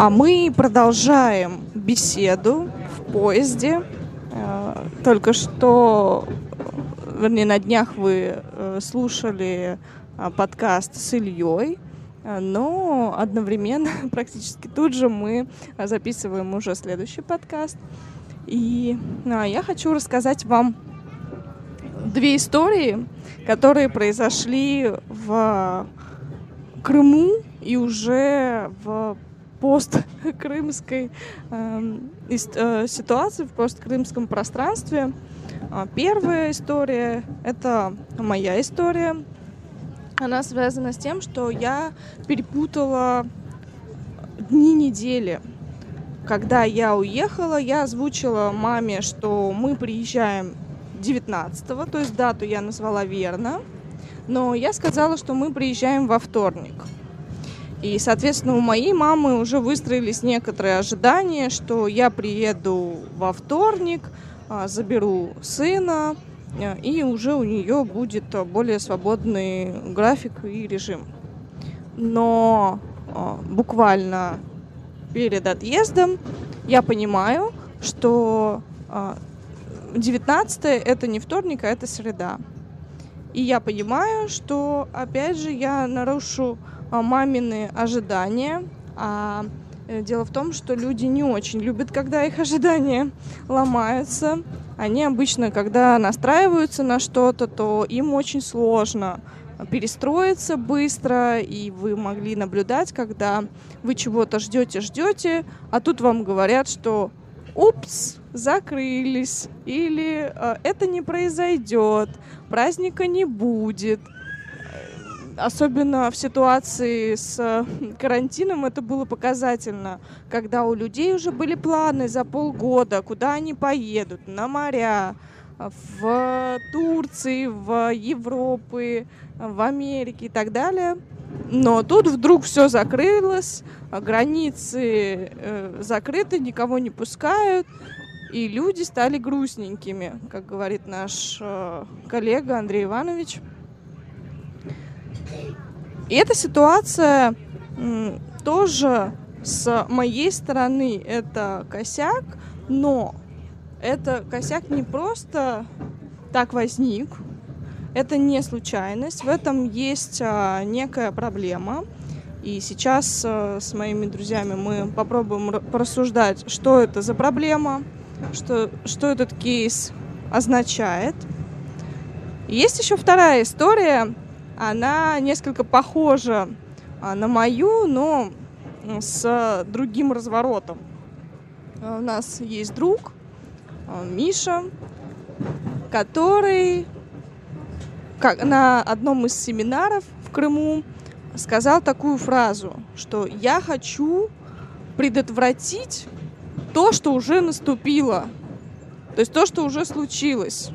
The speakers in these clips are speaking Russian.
А мы продолжаем беседу в поезде. Э, только что, вернее, на днях вы э, слушали э, подкаст с Ильей, но одновременно, практически тут же, мы записываем уже следующий подкаст. И я хочу рассказать вам две истории, которые произошли в Крыму и уже в посткрымской э, э, ситуации, в посткрымском пространстве. А, первая история — это моя история. Она связана с тем, что я перепутала дни недели. Когда я уехала, я озвучила маме, что мы приезжаем 19-го, то есть дату я назвала верно, но я сказала, что мы приезжаем во вторник — и, соответственно, у моей мамы уже выстроились некоторые ожидания, что я приеду во вторник, а, заберу сына, а, и уже у нее будет более свободный график и режим. Но а, буквально перед отъездом я понимаю, что 19 это не вторник, а это среда. И я понимаю, что опять же я нарушу мамины ожидания. А э, дело в том, что люди не очень любят, когда их ожидания ломаются. Они обычно, когда настраиваются на что-то, то им очень сложно перестроиться быстро, и вы могли наблюдать, когда вы чего-то ждете, ждете, а тут вам говорят, что упс, закрылись, или э, это не произойдет, праздника не будет – особенно в ситуации с карантином это было показательно, когда у людей уже были планы за полгода, куда они поедут, на моря, в Турции, в Европы, в Америке и так далее. Но тут вдруг все закрылось, границы э, закрыты, никого не пускают, и люди стали грустненькими, как говорит наш э, коллега Андрей Иванович. И эта ситуация тоже с моей стороны это косяк, но это косяк не просто так возник, это не случайность, в этом есть а, некая проблема. И сейчас а, с моими друзьями мы попробуем порассуждать, что это за проблема, что, что этот кейс означает. есть еще вторая история, она несколько похожа а, на мою, но с другим разворотом. А, у нас есть друг, а, Миша, который как, на одном из семинаров в Крыму сказал такую фразу, что я хочу предотвратить то, что уже наступило, то есть то, что уже случилось.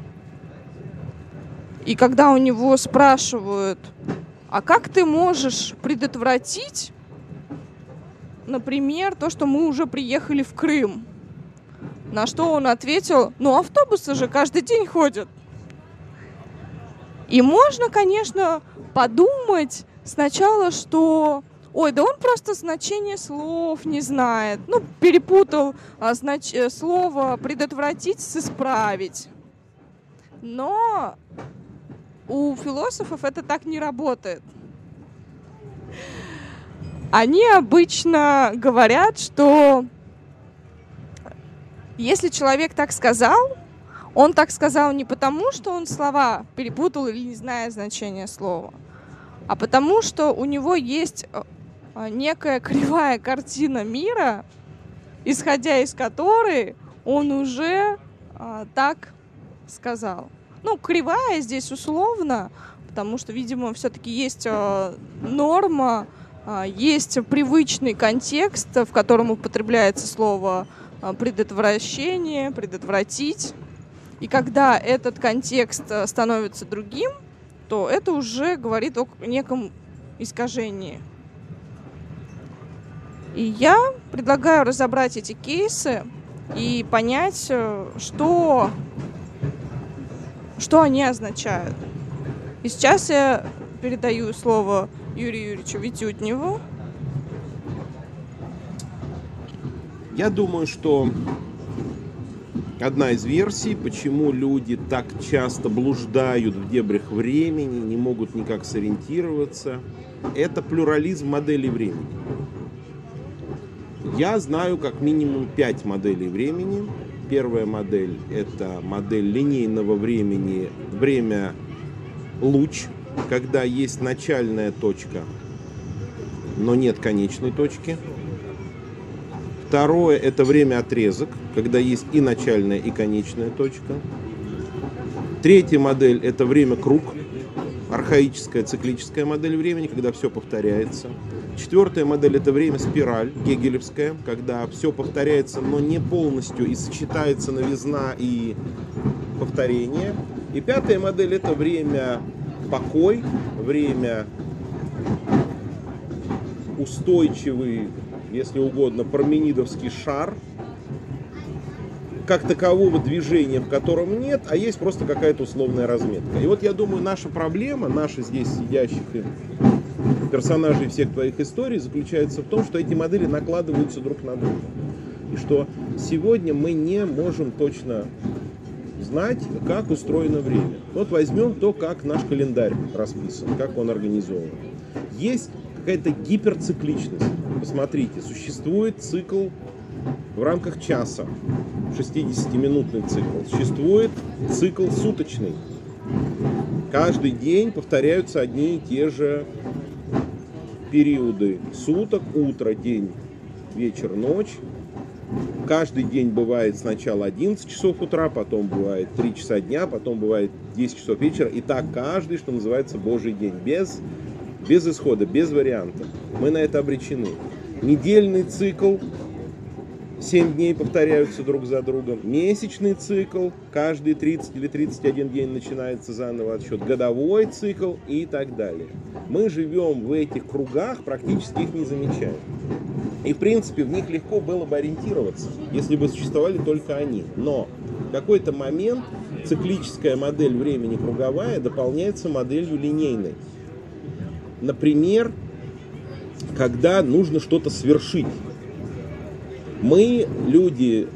И когда у него спрашивают, а как ты можешь предотвратить, например, то, что мы уже приехали в Крым? На что он ответил, ну автобусы же каждый день ходят. И можно, конечно, подумать сначала, что ой, да он просто значение слов не знает. Ну, перепутал а, знач... Э, слово предотвратить с исправить. Но у философов это так не работает. Они обычно говорят, что если человек так сказал, он так сказал не потому, что он слова перепутал или не знает значения слова, а потому что у него есть э, некая кривая картина мира, исходя из которой он уже а, так сказал. Ну, кривая здесь условно, потому что, видимо, все-таки есть э, норма, э, есть привычный контекст, в котором употребляется слово э, предотвращение, предотвратить. И когда этот контекст становится другим, то это уже говорит о неком искажении. И я предлагаю разобрать эти кейсы и понять, что что они означают. И сейчас я передаю слово Юрию Юрьевичу Витютневу. Я думаю, что одна из версий, почему люди так часто блуждают в дебрях времени, не могут никак сориентироваться, это плюрализм моделей времени. Я знаю как минимум пять моделей времени. Первая модель – это модель линейного времени, время луч, когда есть начальная точка, но нет конечной точки. Второе – это время отрезок, когда есть и начальная, и конечная точка. Третья модель – это время круг, архаическая циклическая модель времени, когда все повторяется. Четвертая модель – это время спираль, гегелевская, когда все повторяется, но не полностью, и сочетается новизна и повторение. И пятая модель – это время покой, время устойчивый, если угодно, парменидовский шар, как такового движения, в котором нет, а есть просто какая-то условная разметка. И вот я думаю, наша проблема, наши здесь сидящих персонажей всех твоих историй заключается в том, что эти модели накладываются друг на друга. И что сегодня мы не можем точно знать, как устроено время. Вот возьмем то, как наш календарь расписан, как он организован. Есть какая-то гиперцикличность. Посмотрите, существует цикл в рамках часа, 60-минутный цикл. Существует цикл суточный. Каждый день повторяются одни и те же периоды суток, утро, день, вечер, ночь. Каждый день бывает сначала 11 часов утра, потом бывает 3 часа дня, потом бывает 10 часов вечера. И так каждый, что называется, Божий день. Без, без исхода, без вариантов. Мы на это обречены. Недельный цикл 7 дней повторяются друг за другом. Месячный цикл, каждые 30 или 31 день начинается заново отсчет. Годовой цикл и так далее. Мы живем в этих кругах, практически их не замечаем. И в принципе в них легко было бы ориентироваться, если бы существовали только они. Но в какой-то момент циклическая модель времени круговая дополняется моделью линейной. Например, когда нужно что-то свершить мы, люди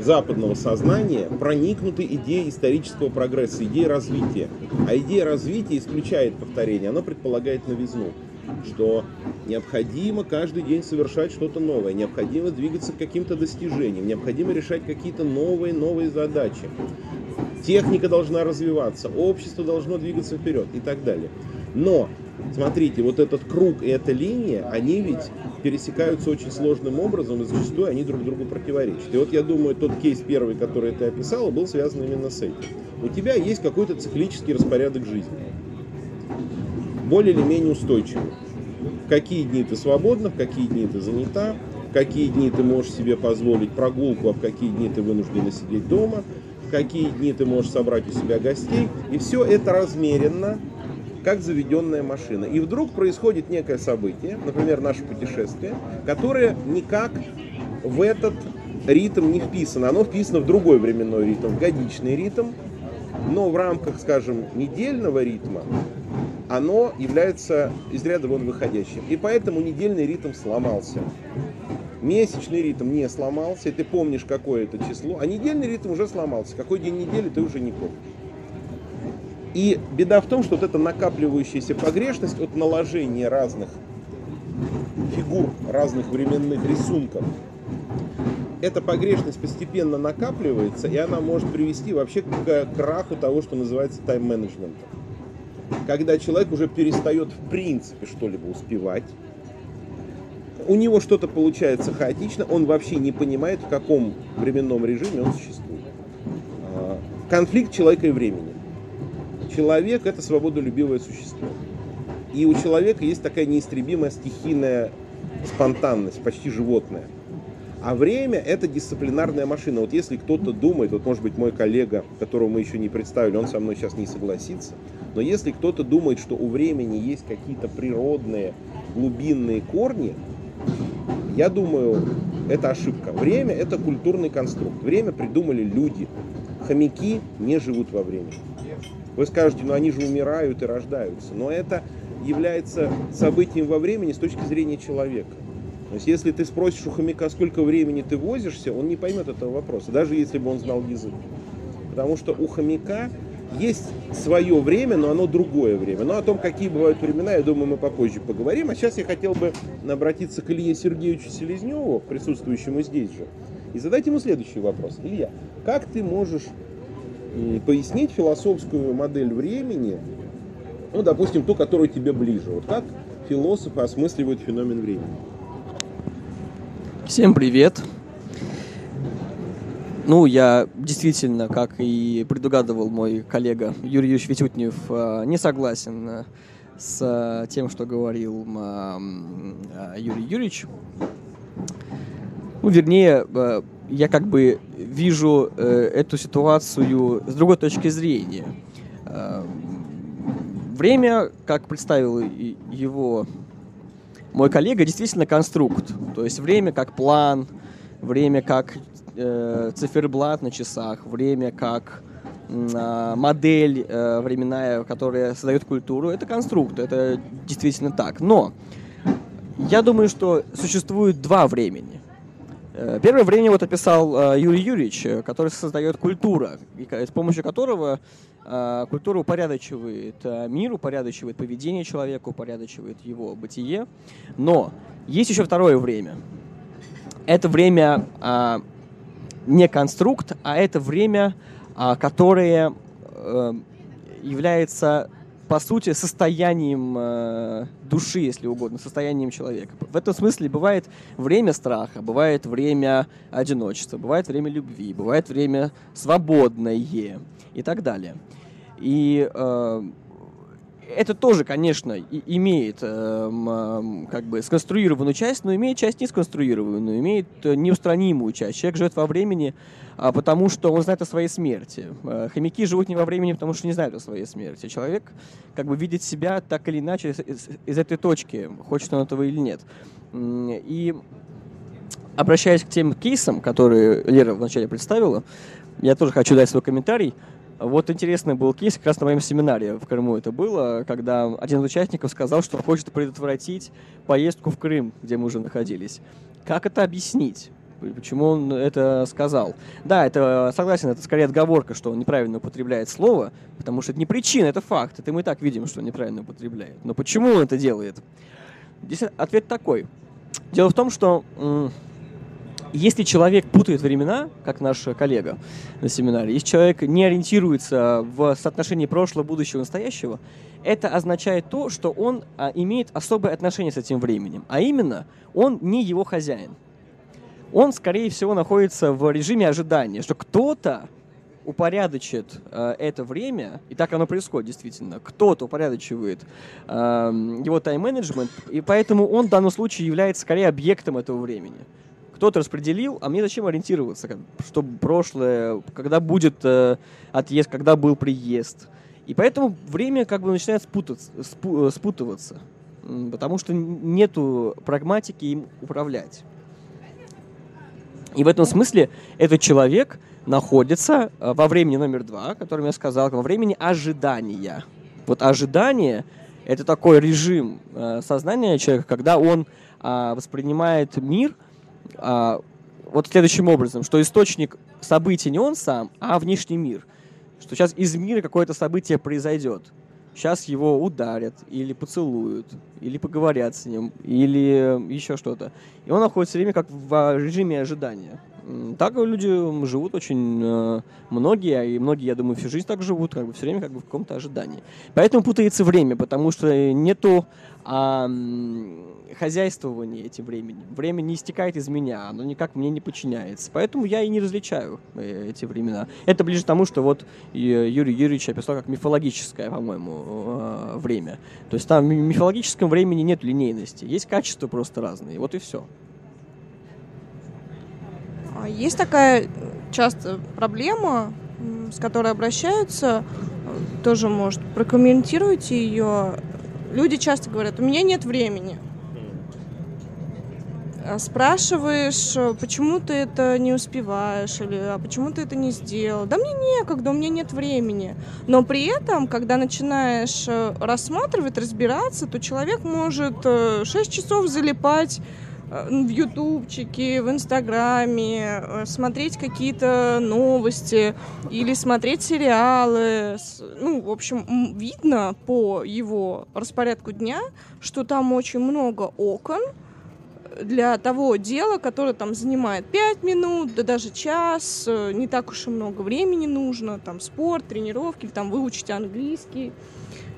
западного сознания, проникнуты идеей исторического прогресса, идеей развития. А идея развития исключает повторение, она предполагает новизну что необходимо каждый день совершать что-то новое, необходимо двигаться к каким-то достижениям, необходимо решать какие-то новые, новые задачи. Техника должна развиваться, общество должно двигаться вперед и так далее. Но смотрите, вот этот круг и эта линия, они ведь пересекаются очень сложным образом, и зачастую они друг другу противоречат. И вот я думаю, тот кейс первый, который ты описала, был связан именно с этим. У тебя есть какой-то циклический распорядок жизни, более или менее устойчивый. В какие дни ты свободна, в какие дни ты занята, в какие дни ты можешь себе позволить прогулку, а в какие дни ты вынуждена сидеть дома, в какие дни ты можешь собрать у себя гостей. И все это размеренно, как заведенная машина. И вдруг происходит некое событие, например, наше путешествие, которое никак в этот ритм не вписано. Оно вписано в другой временной ритм, в годичный ритм, но в рамках, скажем, недельного ритма оно является из ряда вон выходящим. И поэтому недельный ритм сломался. Месячный ритм не сломался, ты помнишь, какое это число, а недельный ритм уже сломался. Какой день недели, ты уже не помнишь. И беда в том, что вот эта накапливающаяся погрешность от наложения разных фигур, разных временных рисунков, эта погрешность постепенно накапливается, и она может привести вообще к краху того, что называется тайм-менеджментом. Когда человек уже перестает в принципе что-либо успевать, у него что-то получается хаотично, он вообще не понимает, в каком временном режиме он существует. А, конфликт человека и времени человек это свободолюбивое существо. И у человека есть такая неистребимая стихийная спонтанность, почти животная. А время – это дисциплинарная машина. Вот если кто-то думает, вот может быть мой коллега, которого мы еще не представили, он со мной сейчас не согласится, но если кто-то думает, что у времени есть какие-то природные глубинные корни, я думаю, это ошибка. Время – это культурный конструкт. Время придумали люди. Хомяки не живут во времени. Вы скажете, ну они же умирают и рождаются. Но это является событием во времени с точки зрения человека. То есть, если ты спросишь у хомяка, сколько времени ты возишься, он не поймет этого вопроса, даже если бы он знал язык. Потому что у хомяка есть свое время, но оно другое время. Но о том, какие бывают времена, я думаю, мы попозже поговорим. А сейчас я хотел бы обратиться к Илье Сергеевичу Селезневу, присутствующему здесь же, и задать ему следующий вопрос. Илья, как ты можешь пояснить философскую модель времени, ну, допустим, ту, которая тебе ближе. Вот как философы осмысливают феномен времени? Всем привет. Ну, я действительно, как и предугадывал мой коллега Юрий Юрьевич Витютнев, э, не согласен э, с э, тем, что говорил Юрий Юрьевич. Ну, вернее, я как бы вижу эту ситуацию с другой точки зрения. Время, как представил его мой коллега, действительно конструкт. То есть время как план, время как э, циферблат на часах, время как э, модель э, временная, которая создает культуру, это конструкт, это действительно так. Но я думаю, что существует два времени. Э, первое время вот описал э, Юрий Юрьевич, э, который создает культура, с помощью которого культура упорядочивает мир, упорядочивает поведение человека, упорядочивает его бытие. Но есть еще второе время. Это время не конструкт, а это время, а, которое является по сути, состоянием э, души, если угодно, состоянием человека. В этом смысле бывает время страха, бывает время одиночества, бывает время любви, бывает время свободное и так далее. И э, это тоже, конечно, и, имеет э, как бы сконструированную часть, но имеет часть не сконструированную, имеет э, неустранимую часть. Человек живет во времени, а, потому что он знает о своей смерти. Э, хомяки живут не во времени, потому что не знают о своей смерти. Человек как бы видит себя так или иначе из, из, из этой точки, хочет он этого или нет. И обращаясь к тем кейсам, которые Лера вначале представила, я тоже хочу дать свой комментарий. Вот интересный был кейс, как раз на моем семинаре в Крыму это было, когда один из участников сказал, что хочет предотвратить поездку в Крым, где мы уже находились. Как это объяснить? Почему он это сказал? Да, это согласен, это скорее отговорка, что он неправильно употребляет слово, потому что это не причина, это факт. Это мы и так видим, что он неправильно употребляет. Но почему он это делает? Здесь ответ такой. Дело в том, что если человек путает времена, как наш коллега на семинаре, если человек не ориентируется в соотношении прошлого, будущего, настоящего, это означает то, что он а, имеет особое отношение с этим временем, а именно он не его хозяин. Он, скорее всего, находится в режиме ожидания, что кто-то упорядочит э, это время, и так оно происходит действительно, кто-то упорядочивает э, его тайм-менеджмент, и поэтому он в данном случае является скорее объектом этого времени кто-то распределил, а мне зачем ориентироваться, как, чтобы прошлое, когда будет э, отъезд, когда был приезд. И поэтому время как бы начинает спутаться, спу, э, спутываться, потому что нету прагматики им управлять. И в этом смысле этот человек находится э, во времени номер два, о котором я сказал, во времени ожидания. Вот ожидание – это такой режим э, сознания человека, когда он а, воспринимает мир – а, вот следующим образом, что источник событий не он сам, а внешний мир. Что сейчас из мира какое-то событие произойдет. Сейчас его ударят, или поцелуют, или поговорят с ним, или еще что-то. И он находится все время как в режиме ожидания. Так люди живут очень э, многие, и многие, я думаю, всю жизнь так живут, как бы все время как бы в каком-то ожидании. Поэтому путается время, потому что нету а, хозяйствования этим временем. Время не истекает из меня, оно никак мне не подчиняется. Поэтому я и не различаю э, эти времена. Это ближе к тому, что вот Юрий Юрьевич описал как мифологическое, по-моему, э, время. То есть там в мифологическом времени нет линейности, есть качества просто разные, вот и все. А есть такая часто проблема, с которой обращаются, тоже, может, прокомментируйте ее. Люди часто говорят, у меня нет времени. А спрашиваешь, почему ты это не успеваешь, или а почему ты это не сделал. Да мне некогда, у меня нет времени. Но при этом, когда начинаешь э, рассматривать, разбираться, то человек может 6 э, часов залипать в ютубчике, в инстаграме, э, смотреть какие-то новости или смотреть сериалы. Ну, в общем, видно по его распорядку дня, что там очень много окон, для того дела, которое там занимает 5 минут, да даже час, э, не так уж и много времени нужно, там спорт, тренировки, или там выучить английский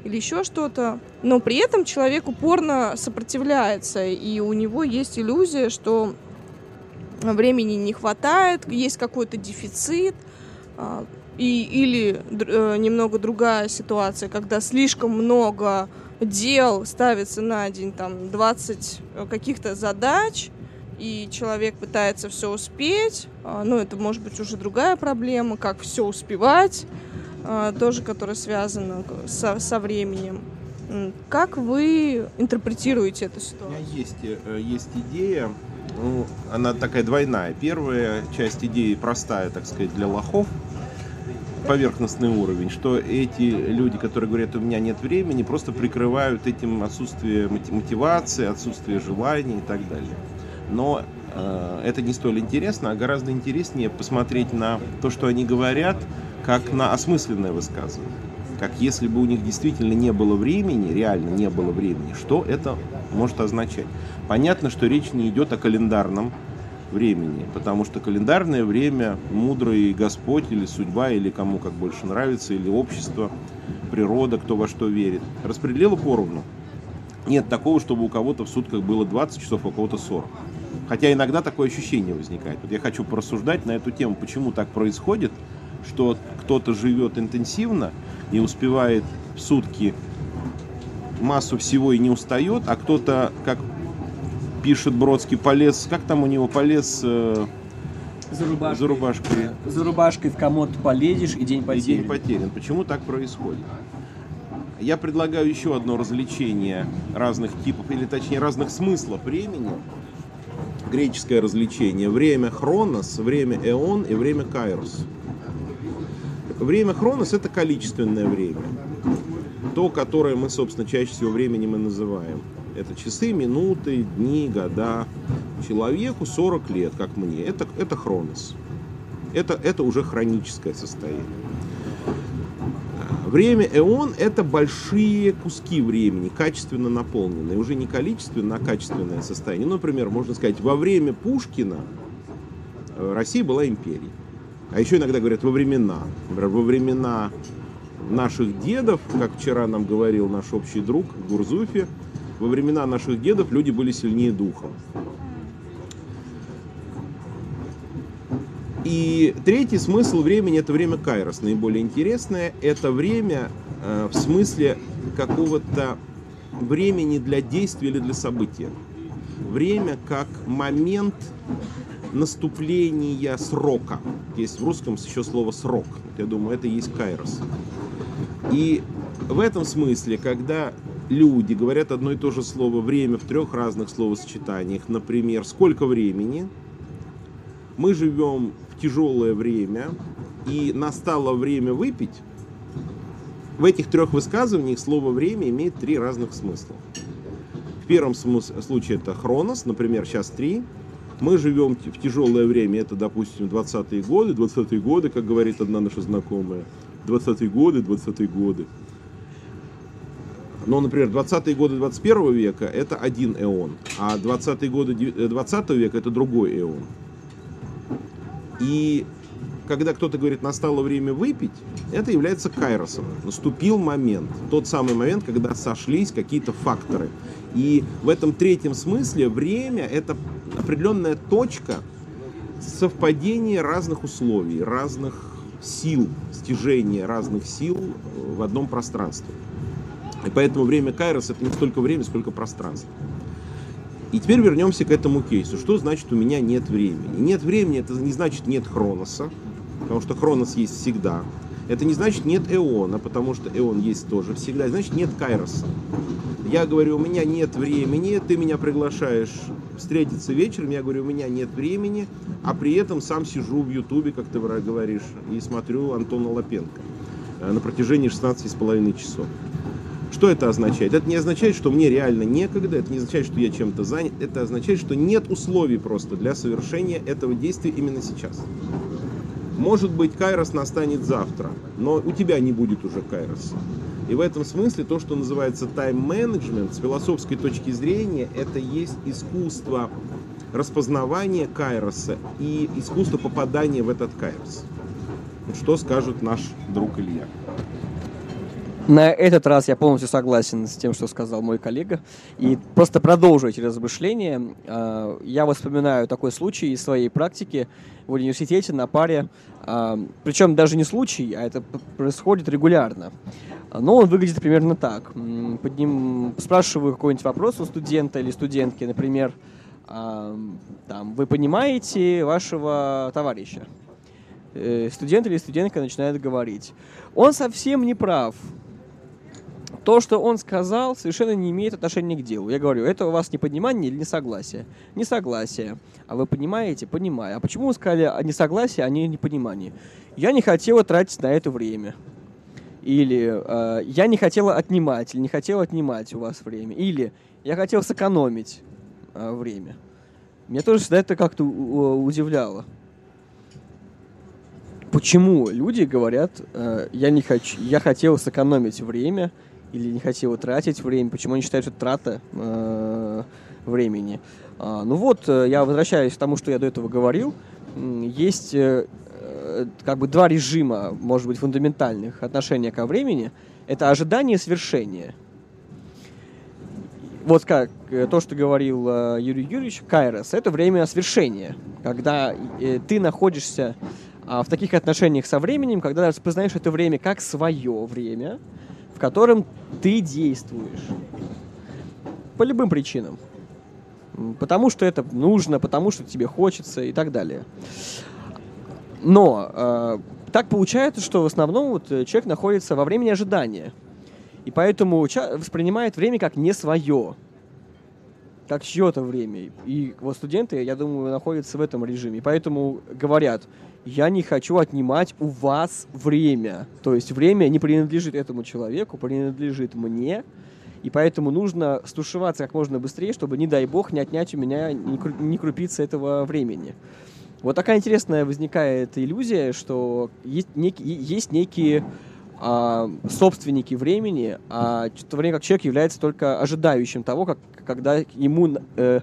или еще что-то. Но при этом человек упорно сопротивляется, и у него есть иллюзия, что времени не хватает, есть какой-то дефицит, а, и, или э, немного другая ситуация, когда слишком много дел ставится на день, там, 20 э, каких-то задач, и человек пытается все успеть, а, ну, это может быть уже другая проблема, как все успевать, а, тоже, которая связана со, со временем. Как вы интерпретируете эту ситуацию? У меня есть, э, есть идея, ну, она такая двойная. Первая часть идеи простая, так сказать, для лохов – поверхностный уровень, что эти люди, которые говорят, у меня нет времени, просто прикрывают этим отсутствие мотивации, отсутствие желаний и так далее. Но э, это не столь интересно, а гораздо интереснее посмотреть на то, что они говорят, как на осмысленное высказывание. Как если бы у них действительно не было времени, реально не было времени, что это может означать? Понятно, что речь не идет о календарном времени, потому что календарное время мудрый Господь или судьба, или кому как больше нравится, или общество, природа, кто во что верит, распределило поровну. Нет такого, чтобы у кого-то в сутках было 20 часов, а у кого-то 40. Хотя иногда такое ощущение возникает. Вот я хочу порассуждать на эту тему, почему так происходит, что кто-то живет интенсивно, не успевает в сутки массу всего и не устает, а кто-то, как пишет Бродский, полез, как там у него, полез... Э, за рубашкой. За рубашкой. За рубашкой в комод полезешь, и день потерян. И день потерян. Почему так происходит? Я предлагаю еще одно развлечение разных типов, или точнее разных смыслов времени. Греческое развлечение. Время Хронос, время Эон и время Кайрос. Время Хронос это количественное время. То, которое мы, собственно, чаще всего временем и называем. Это часы, минуты, дни, года. Человеку 40 лет, как мне. Это, это хронос. Это, это уже хроническое состояние. Время эон – это большие куски времени, качественно наполненные. Уже не количественно, а качественное состояние. Ну, например, можно сказать, во время Пушкина э, Россия была империей. А еще иногда говорят во времена. Например, во времена наших дедов, как вчера нам говорил наш общий друг Гурзуфи, во времена наших дедов люди были сильнее духом. И третий смысл времени – это время Кайрос. Наиболее интересное – это время э, в смысле какого-то времени для действия или для события. Время как момент наступления срока. Есть в русском еще слово «срок». Я думаю, это и есть Кайрос. И в этом смысле, когда люди говорят одно и то же слово «время» в трех разных словосочетаниях. Например, «сколько времени?», «мы живем в тяжелое время», и «настало время выпить», в этих трех высказываниях слово «время» имеет три разных смысла. В первом случае это хронос, например, сейчас три. Мы живем в тяжелое время, это, допустим, 20-е годы, 20-е годы, как говорит одна наша знакомая. 20-е годы, 20-е годы. Но, например, 20-е годы 21 века – это один эон, а 20-е годы 20 века – это другой эон. И когда кто-то говорит «настало время выпить», это является кайросом. Наступил момент, тот самый момент, когда сошлись какие-то факторы. И в этом третьем смысле время – это определенная точка совпадения разных условий, разных сил, стяжения разных сил в одном пространстве. И поэтому время Кайрос это не столько время, сколько пространство. И теперь вернемся к этому кейсу. Что значит у меня нет времени? Нет времени, это не значит нет хроноса, потому что хронос есть всегда. Это не значит нет эона, потому что эон есть тоже всегда. Значит нет кайроса. Я говорю, у меня нет времени, ты меня приглашаешь встретиться вечером, я говорю, у меня нет времени, а при этом сам сижу в Ютубе, как ты говоришь, и смотрю Антона Лапенко э, на протяжении 16,5 часов. Что это означает? Это не означает, что мне реально некогда, это не означает, что я чем-то занят, это означает, что нет условий просто для совершения этого действия именно сейчас. Может быть, Кайрос настанет завтра, но у тебя не будет уже Кайроса. И в этом смысле то, что называется тайм-менеджмент, с философской точки зрения, это есть искусство распознавания Кайроса и искусство попадания в этот Кайрос. Что скажет наш друг Илья? На этот раз я полностью согласен с тем, что сказал мой коллега. И просто продолжу эти размышления. А, я вспоминаю такой случай из своей практики в университете на паре. А, Причем даже не случай, а это происходит регулярно. Но он выглядит примерно так. Под ним спрашиваю какой-нибудь вопрос у студента или студентки, например, а, там, вы понимаете вашего товарища? Э, студент или студентка начинает говорить. Он совсем не прав то, что он сказал, совершенно не имеет отношения к делу. Я говорю, это у вас непонимание или несогласие? Несогласие. А вы понимаете? Понимаю. А почему вы сказали несогласие, а не непонимание? Я не хотела тратить на это время. Или э, я не хотела отнимать, или не хотела отнимать у вас время. Или я хотел сэкономить э, время. Меня тоже всегда это как-то удивляло. Почему люди говорят, э, я не хочу, я хотел сэкономить время, или не хотела тратить время, почему они считают, что это трата э, времени. А, ну вот, э, я возвращаюсь к тому, что я до этого говорил. Есть э, э, как бы два режима, может быть, фундаментальных отношения ко времени. Это ожидание и свершение. Вот как э, то, что говорил э, Юрий Юрьевич, Кайрос, это время свершения, когда э, ты находишься э, в таких отношениях со временем, когда распознаешь это время как свое время, в котором ты действуешь. По любым причинам. Потому что это нужно, потому что тебе хочется и так далее. Но э, так получается, что в основном вот человек находится во времени ожидания. И поэтому воспринимает время как не свое, как чье-то время. И вот студенты, я думаю, находятся в этом режиме. Поэтому говорят, я не хочу отнимать у вас время. То есть время не принадлежит этому человеку, принадлежит мне. И поэтому нужно стушеваться как можно быстрее, чтобы, не дай бог, не отнять у меня ни крупицы этого времени. Вот такая интересная возникает иллюзия, что есть, нек, есть некие а, собственники времени, а в то время как человек является только ожидающим того, как, когда ему, э,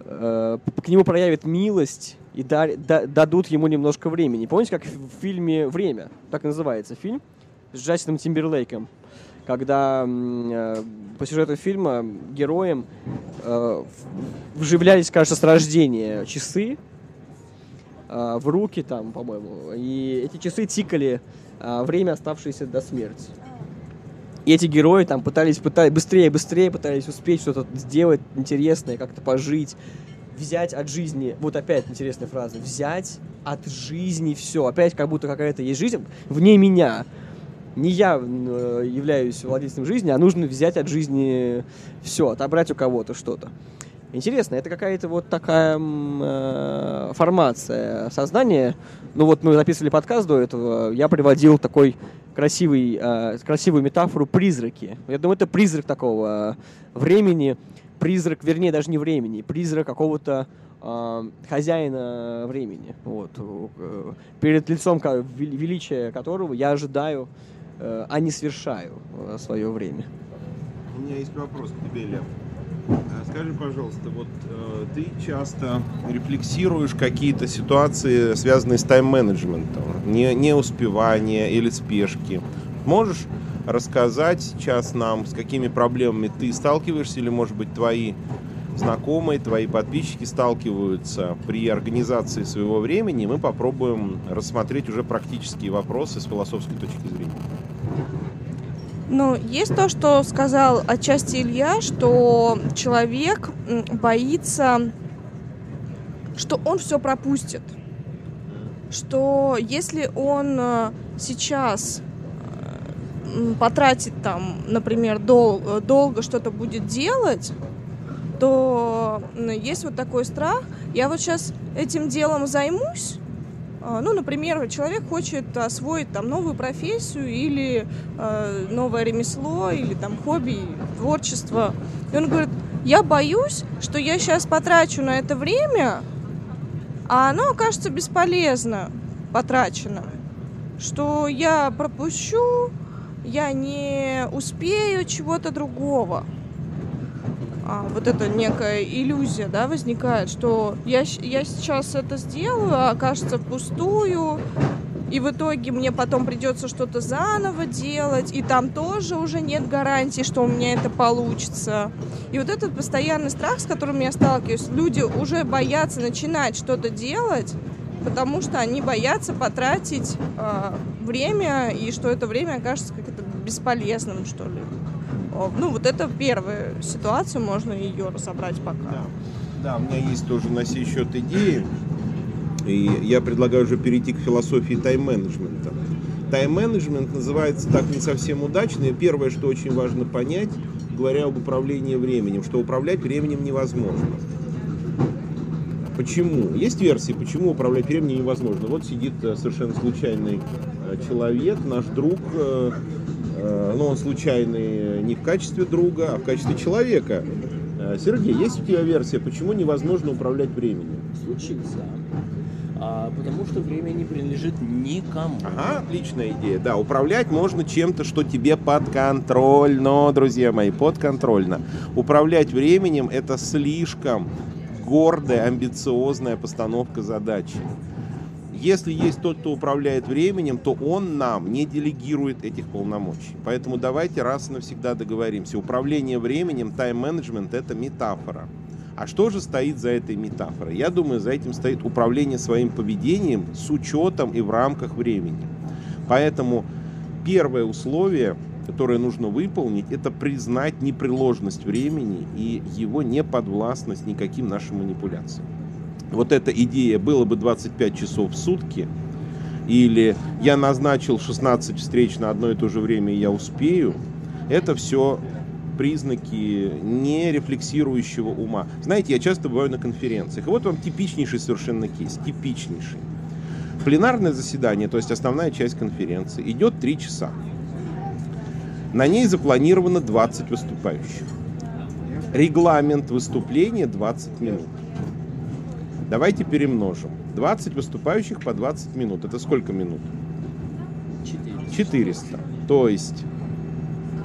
э, к нему проявит милость и да, да, дадут ему немножко времени. Помните, как в фильме «Время», так называется фильм, с Джастином Тимберлейком, когда э, по сюжету фильма героям э, вживлялись, кажется, с рождения часы э, в руки там, по-моему, и эти часы тикали время, оставшееся до смерти. И эти герои там пытались, пытались быстрее, быстрее пытались успеть что-то сделать интересное, как-то пожить, взять от жизни, вот опять интересная фраза, взять от жизни все. Опять как будто какая-то есть жизнь вне меня. Не я э, являюсь владельцем жизни, а нужно взять от жизни все, отобрать у кого-то что-то. Интересно, это какая-то вот такая э, формация сознания. Ну вот мы записывали подкаст до этого, я приводил такой красивый, э, красивую метафору призраки. Я думаю, это призрак такого э, времени, призрак, вернее, даже не времени, призрак какого-то э, хозяина времени, вот, э, перед лицом величия которого я ожидаю, э, а не свершаю э, свое время. У меня есть вопрос к тебе, Лев. Э, скажи, пожалуйста, вот э, ты часто рефлексируешь какие-то ситуации, связанные с тайм-менеджментом, не, не успевание или спешки. Можешь рассказать сейчас нам, с какими проблемами ты сталкиваешься, или, может быть, твои знакомые, твои подписчики сталкиваются при организации своего времени, мы попробуем рассмотреть уже практические вопросы с философской точки зрения. Ну, есть то, что сказал отчасти Илья, что человек боится, что он все пропустит. Что если он э, сейчас потратит там, например, дол долго что-то будет делать, то есть вот такой страх. Я вот сейчас этим делом займусь, ну, например, человек хочет освоить там новую профессию или э, новое ремесло, или там хобби, творчество. И он говорит, я боюсь, что я сейчас потрачу на это время, а оно окажется бесполезно потрачено. Что я пропущу, я не успею чего-то другого а, вот эта некая иллюзия, да, возникает, что я, я сейчас это сделаю, а окажется впустую, и в итоге мне потом придется что-то заново делать, и там тоже уже нет гарантии, что у меня это получится. И вот этот постоянный страх, с которым я сталкиваюсь, люди уже боятся начинать что-то делать, потому что они боятся потратить э, время, и что это время окажется как-то бесполезным, что ли. Ну, вот это первая ситуация, можно ее разобрать пока. Да. да, у меня есть тоже на сей счет идеи. И я предлагаю уже перейти к философии тайм-менеджмента. Тайм-менеджмент называется так не совсем удачно. И первое, что очень важно понять, говоря об управлении временем, что управлять временем невозможно. Почему? Есть версии, почему управлять временем невозможно. Вот сидит э, совершенно случайный э, человек, наш друг, э, но он случайный не в качестве друга, а в качестве человека. Э, Сергей, есть у тебя версия, почему невозможно управлять временем? Случился. А, потому что время не принадлежит никому. Ага, отличная идея. Да, управлять можно чем-то, что тебе подконтрольно, друзья мои, подконтрольно. Управлять временем это слишком гордая, амбициозная постановка задачи. Если есть тот, кто управляет временем, то он нам не делегирует этих полномочий. Поэтому давайте раз и навсегда договоримся. Управление временем, тайм-менеджмент – это метафора. А что же стоит за этой метафорой? Я думаю, за этим стоит управление своим поведением с учетом и в рамках времени. Поэтому первое условие, которое нужно выполнить, это признать непреложность времени и его неподвластность никаким нашим манипуляциям вот эта идея было бы 25 часов в сутки, или я назначил 16 встреч на одно и то же время, и я успею, это все признаки нерефлексирующего ума. Знаете, я часто бываю на конференциях, и вот вам типичнейший совершенно кейс, типичнейший. Пленарное заседание, то есть основная часть конференции, идет 3 часа. На ней запланировано 20 выступающих. Регламент выступления 20 минут. Давайте перемножим. 20 выступающих по 20 минут. Это сколько минут? 400. 400. То есть,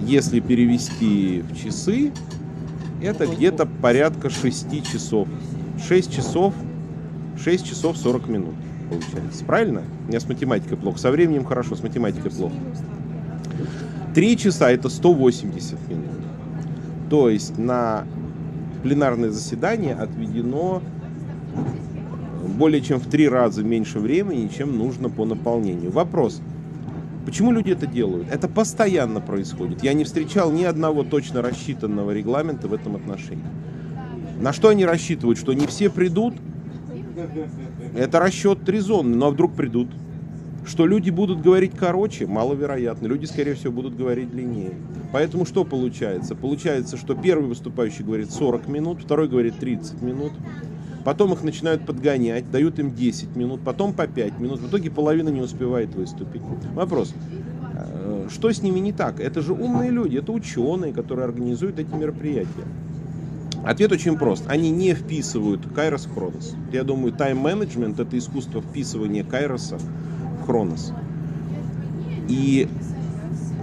если перевести в часы, это где-то порядка 6 часов. 6 часов, 6 часов 40 минут получается. Правильно? У меня с математикой плохо. Со временем хорошо, с математикой плохо. 3 часа это 180 минут. То есть на пленарное заседание отведено более чем в три раза меньше времени, чем нужно по наполнению. Вопрос. Почему люди это делают? Это постоянно происходит. Я не встречал ни одного точно рассчитанного регламента в этом отношении. На что они рассчитывают? Что не все придут? Это расчет резонный, но вдруг придут? Что люди будут говорить короче? Маловероятно. Люди, скорее всего, будут говорить длиннее. Поэтому что получается? Получается, что первый выступающий говорит 40 минут, второй говорит 30 минут, Потом их начинают подгонять, дают им 10 минут, потом по 5 минут. В итоге половина не успевает выступить. Вопрос. Э, что с ними не так? Это же умные люди, это ученые, которые организуют эти мероприятия. Ответ очень прост. Они не вписывают Кайрос в Хронос. Я думаю, тайм-менеджмент – это искусство вписывания Кайроса в Хронос. И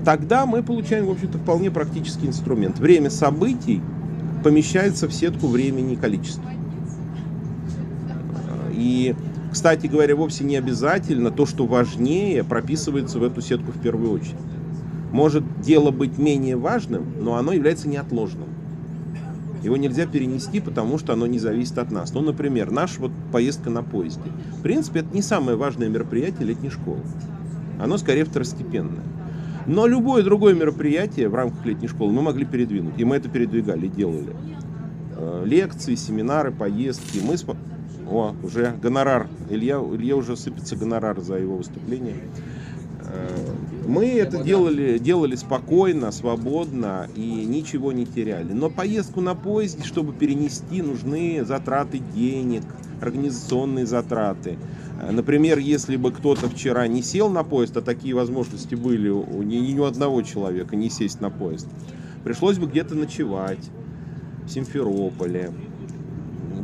тогда мы получаем, в общем-то, вполне практический инструмент. Время событий помещается в сетку времени и количества. И, кстати говоря, вовсе не обязательно то, что важнее, прописывается в эту сетку в первую очередь. Может дело быть менее важным, но оно является неотложным. Его нельзя перенести, потому что оно не зависит от нас. Ну, например, наша вот поездка на поезде. В принципе, это не самое важное мероприятие летней школы. Оно скорее второстепенное. Но любое другое мероприятие в рамках летней школы мы могли передвинуть. И мы это передвигали, делали. Э, лекции, семинары, поездки. Мы о, уже гонорар. Илья, Илья уже сыпется гонорар за его выступление. Э, мы это делали, делали спокойно, свободно и ничего не теряли. Но поездку на поезде, чтобы перенести, нужны затраты денег, организационные затраты. Э, Например, если бы кто-то вчера не сел на поезд, а такие возможности были у ни, ни у одного человека не сесть на поезд, пришлось бы где-то ночевать в Симферополе,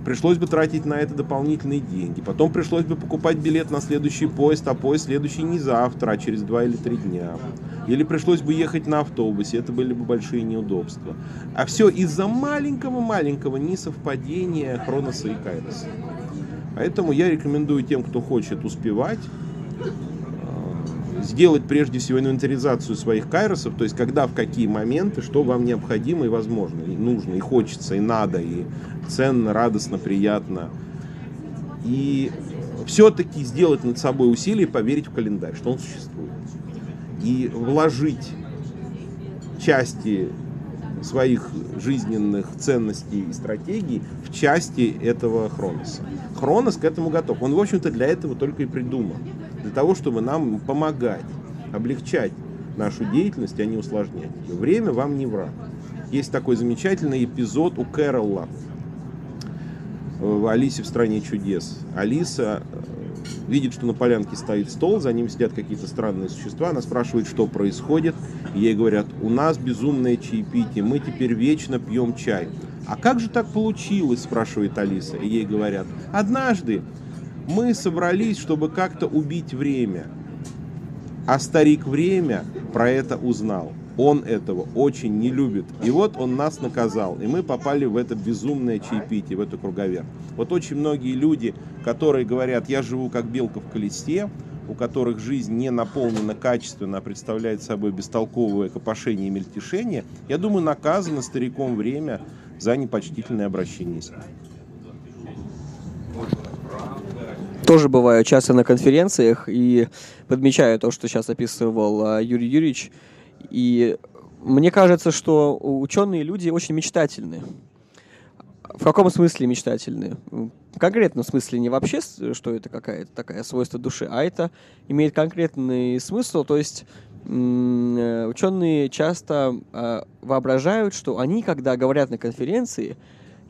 пришлось бы тратить на это дополнительные деньги. Потом пришлось бы покупать билет на следующий поезд, а поезд следующий не завтра, а через два или три дня. Или пришлось бы ехать на автобусе, это были бы большие неудобства. А все из-за маленького-маленького несовпадения Хроноса и Кайроса. Поэтому я рекомендую тем, кто хочет успевать, сделать прежде всего инвентаризацию своих кайросов, то есть когда, в какие моменты, что вам необходимо и возможно, и нужно, и хочется, и надо, и ценно, радостно, приятно. И все-таки сделать над собой усилие и поверить в календарь, что он существует. И вложить части своих жизненных ценностей и стратегий в части этого Хроноса. Хронос к этому готов. Он, в общем-то, для этого только и придуман. Для того, чтобы нам помогать, облегчать нашу деятельность, а не усложнять. Время вам не враг. Есть такой замечательный эпизод у Кэрола в Алисе в стране чудес. Алиса э, видит, что на полянке стоит стол, за ним сидят какие-то странные существа. Она спрашивает, что происходит. Ей говорят, у нас безумное чаепитие, мы теперь вечно пьем чай. А как же так получилось, спрашивает Алиса. И ей говорят, однажды мы собрались, чтобы как-то убить время. А старик время про это узнал. Он этого очень не любит. И вот он нас наказал. И мы попали в это безумное чаепитие, в эту круговерть. Вот очень многие люди, которые говорят, я живу как белка в колесе, у которых жизнь не наполнена качественно, а представляет собой бестолковое копошение и мельтешение, я думаю, наказано стариком время за непочтительное обращение с ним. Тоже бываю часто на конференциях и подмечаю то, что сейчас описывал а, Юрий Юрьевич. И мне кажется, что ученые люди очень мечтательны. В каком смысле мечтательны? В конкретном смысле не вообще, что это какая-то такая свойство души, а это имеет конкретный смысл. То есть м, ученые часто э, воображают, что они, когда говорят на конференции,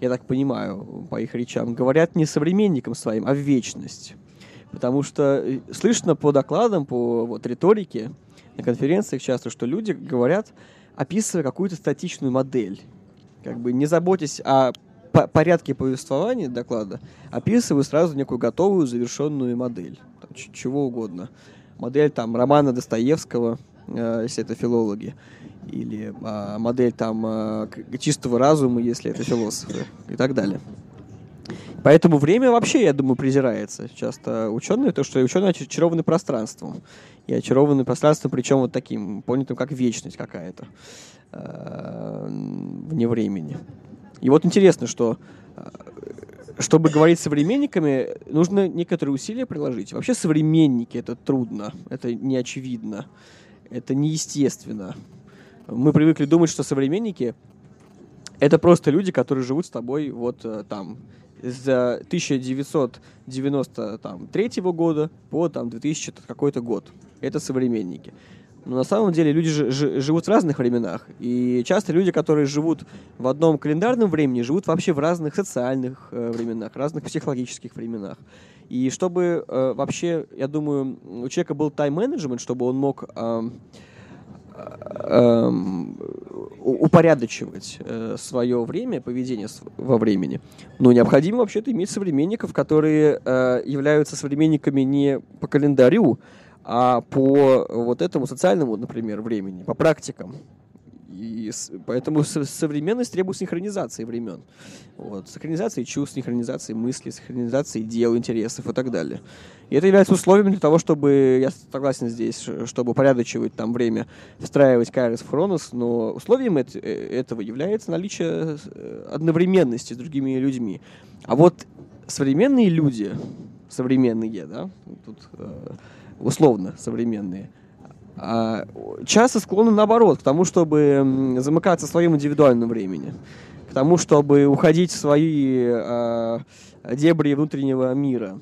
я так понимаю по их речам, говорят не современникам своим, а в вечность. Потому что э, слышно по докладам, по вот, риторике на конференциях часто, что люди говорят, описывая какую-то статичную модель. Как бы не заботясь о по- порядке повествования доклада, описываю сразу некую готовую завершенную модель. Там, чего угодно. Модель там романа Достоевского, э, если это филологи. Или а, модель там к- чистого разума, если это философы. И так далее. Поэтому время вообще, я думаю, презирается часто ученые, то что ученые очарованы пространством. И очарованы пространством, причем вот таким, понятым как вечность какая-то э, вне времени. И вот интересно, что э, чтобы говорить с современниками, нужно некоторые усилия приложить. Вообще современники это трудно, это не очевидно, это неестественно. Мы привыкли думать, что современники это просто люди, которые живут с тобой вот э, там с 1993 года по там 2000 какой-то год. Это современники. Но на самом деле люди жи- жи- живут в разных временах. И часто люди, которые живут в одном календарном времени, живут вообще в разных социальных э, временах, разных психологических временах. И чтобы э, вообще, я думаю, у человека был тайм-менеджмент, чтобы он мог у- упорядочивать э, свое время, поведение во времени, ну, необходимо вообще-то иметь современников, которые э, являются современниками не по календарю, а по вот этому социальному, например, времени, по практикам. И с- поэтому со- современность требует синхронизации времен. Вот. Синхронизации чувств, синхронизации мыслей, синхронизации дел, интересов и так далее. И это является условием для того, чтобы, я согласен здесь, чтобы упорядочивать там время, встраивать Кайрос в Хронос, но условием эт- э, этого является наличие э, одновременности с другими людьми. А вот современные люди, современные, да, тут э, условно современные, часто склонны наоборот, к тому, чтобы замыкаться в своем индивидуальном времени, к тому, чтобы уходить в свои а, дебри внутреннего мира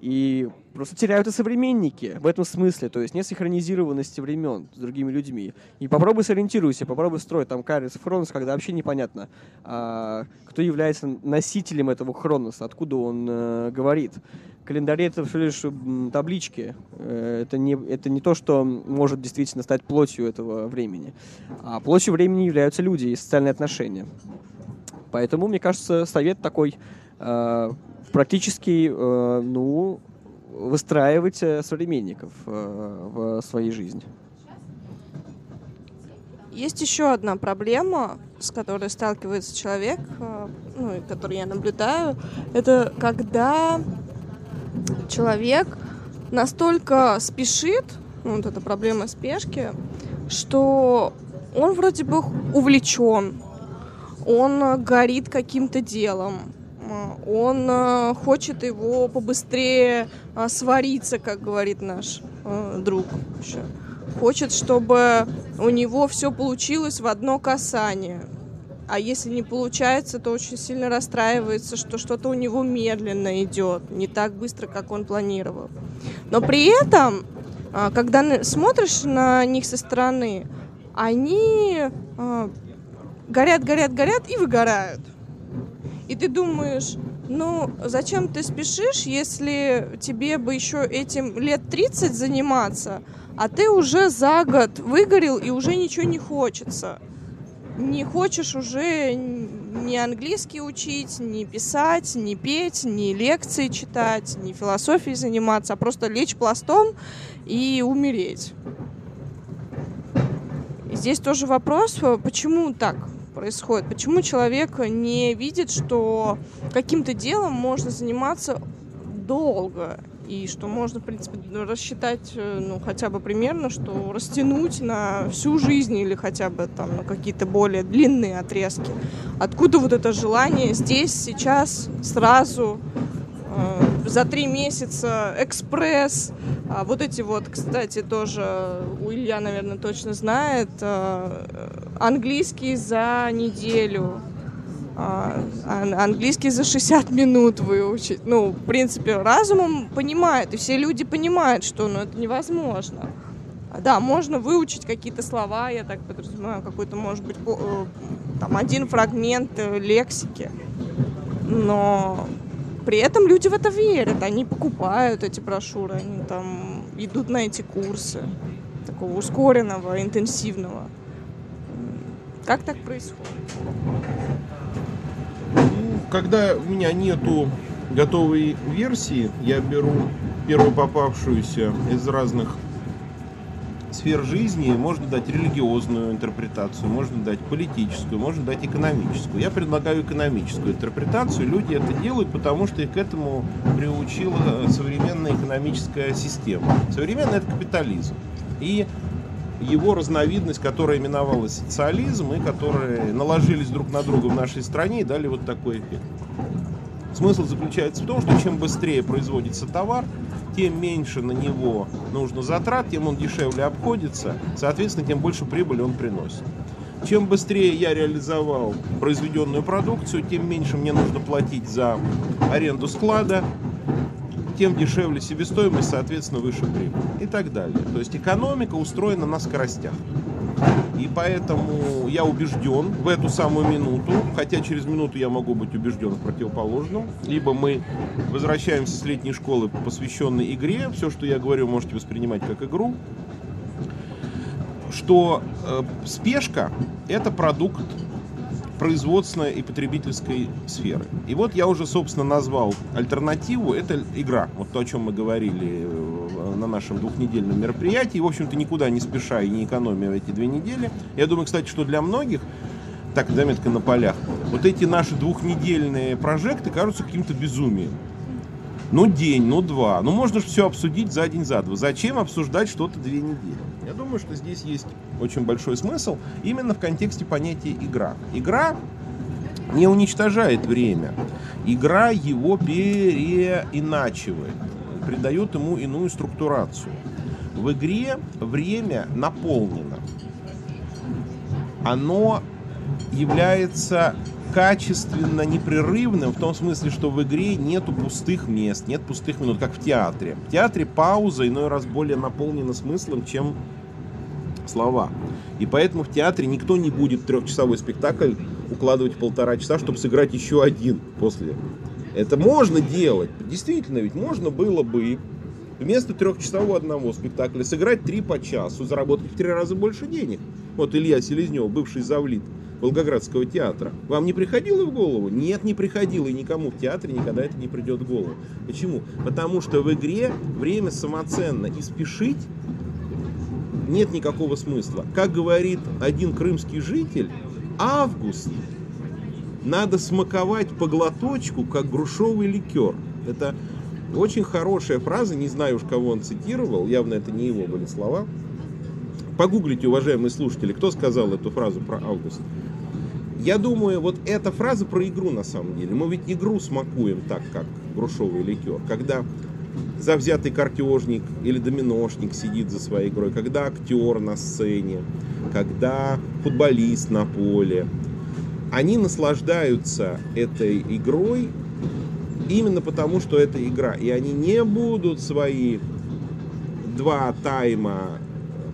И просто теряются современники в этом смысле, то есть нет синхронизированности времен с другими людьми. И попробуй сориентируйся, попробуй строить там карис хронос, когда вообще непонятно, а, кто является носителем этого хроноса, откуда он э, говорит. Календари это всего лишь таблички. Э, Это не, это не то, что может действительно стать плотью этого времени. А плотью времени являются люди и социальные отношения. Поэтому, мне кажется, совет такой э, практически, э, ну, выстраивать современников в своей жизни. Есть еще одна проблема, с которой сталкивается человек, ну, и которую я наблюдаю, это когда человек настолько спешит, вот эта проблема спешки, что он вроде бы увлечен, он э, горит каким-то делом, э, он э, хочет его побыстрее свариться, как говорит наш друг. Хочет, чтобы у него все получилось в одно касание. А если не получается, то очень сильно расстраивается, что что-то у него медленно идет, не так быстро, как он планировал. Но при этом, а, когда смотришь на них со стороны, они а, горят, горят, горят и выгорают. И ты думаешь, ну зачем ты спешишь, если тебе бы еще этим лет 30 заниматься, а ты уже за год выгорел и уже ничего не хочется. Не хочешь уже ни английский учить, ни писать, ни петь, ни лекции читать, ни философией заниматься, а просто лечь пластом и умереть. И здесь тоже вопрос, почему так происходит? Почему человек не видит, что каким-то делом можно заниматься долго? И что можно, в принципе, рассчитать, э, ну, хотя бы примерно, что растянуть на всю жизнь или хотя бы там на какие-то более длинные отрезки. Откуда вот это желание здесь, сейчас, сразу, э, за три месяца, экспресс. А вот эти вот, кстати, тоже у Илья, наверное, точно знает, э, английский за неделю, а, ан- английский за 60 минут выучить. Ну, в принципе, разумом понимает, и все люди понимают, что ну, это невозможно. А, Да, можно выучить какие-то слова, я так подразумеваю, какой-то, может быть, э, там один фрагмент э, лексики. Но при этом люди в это верят, они покупают эти брошюры, они там идут на эти курсы такого ускоренного, интенсивного. Как так происходит? Когда у меня нету готовой версии, я беру первую попавшуюся из разных сфер жизни. Можно дать религиозную интерпретацию, можно дать политическую, можно дать экономическую. Я предлагаю экономическую интерпретацию. Люди это делают, потому что их к этому приучила современная экономическая система. Современный это капитализм. И его разновидность, которая именовалась социализм, и которые наложились друг на друга в нашей стране и дали вот такой эффект. Смысл заключается в том, что чем быстрее производится товар, тем меньше на него нужно затрат, тем он дешевле обходится, соответственно, тем больше прибыли он приносит. Чем быстрее я реализовал произведенную продукцию, тем меньше мне нужно платить за аренду склада, тем дешевле себестоимость, соответственно, выше прибыль и так далее. То есть экономика устроена на скоростях. И поэтому я убежден в эту самую минуту, хотя через минуту я могу быть убежден в противоположном. Либо мы возвращаемся с летней школы, посвященной игре. Все, что я говорю, можете воспринимать как игру. Что э, спешка – это продукт производственной и потребительской сферы. И вот я уже, собственно, назвал альтернативу. Это игра. Вот то, о чем мы говорили э, на нашем двухнедельном мероприятии. В общем-то, никуда не спеша и не экономя эти две недели. Я думаю, кстати, что для многих, так, заметка на полях, вот эти наши двухнедельные прожекты кажутся каким-то безумием. Ну, день, ну, два. Ну, можно же все обсудить за день, за два. Зачем обсуждать что-то две недели? Я думаю, что здесь есть очень большой смысл именно в контексте понятия игра. Игра не уничтожает время. Игра его переиначивает, придает ему иную структурацию. В игре время наполнено. Оно является качественно непрерывным в том смысле, что в игре нету пустых мест, нет пустых минут, как в театре. В театре пауза иной раз более наполнена смыслом, чем слова. И поэтому в театре никто не будет трехчасовой спектакль укладывать в полтора часа, чтобы сыграть еще один после. Это можно делать. Действительно, ведь можно было бы вместо трехчасового одного спектакля сыграть три по часу, заработать в три раза больше денег. Вот Илья Селезнев, бывший завлит Волгоградского театра. Вам не приходило в голову? Нет, не приходило, и никому в театре никогда это не придет в голову. Почему? Потому что в игре время самоценно, и спешить нет никакого смысла. Как говорит один крымский житель, август надо смаковать по глоточку, как грушовый ликер. Это очень хорошая фраза, не знаю уж, кого он цитировал, явно это не его были слова. Погуглите, уважаемые слушатели, кто сказал эту фразу про август. Я думаю, вот эта фраза про игру на самом деле. Мы ведь игру смакуем так, как грушовый ликер. Когда завзятый картежник или доминошник сидит за своей игрой, когда актер на сцене, когда футболист на поле. Они наслаждаются этой игрой именно потому, что это игра. И они не будут свои два тайма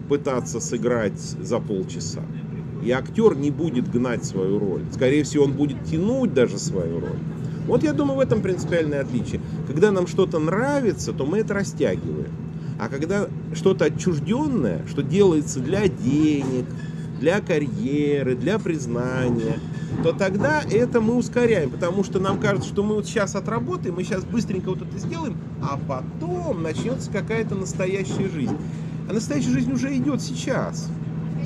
пытаться сыграть за полчаса. И актер не будет гнать свою роль. Скорее всего, он будет тянуть даже свою роль. Вот я думаю, в этом принципиальное отличие. Когда нам что-то нравится, то мы это растягиваем. А когда что-то отчужденное, что делается для денег, для карьеры, для признания, то тогда это мы ускоряем, потому что нам кажется, что мы вот сейчас отработаем, мы сейчас быстренько вот это сделаем, а потом начнется какая-то настоящая жизнь. А настоящая жизнь уже идет сейчас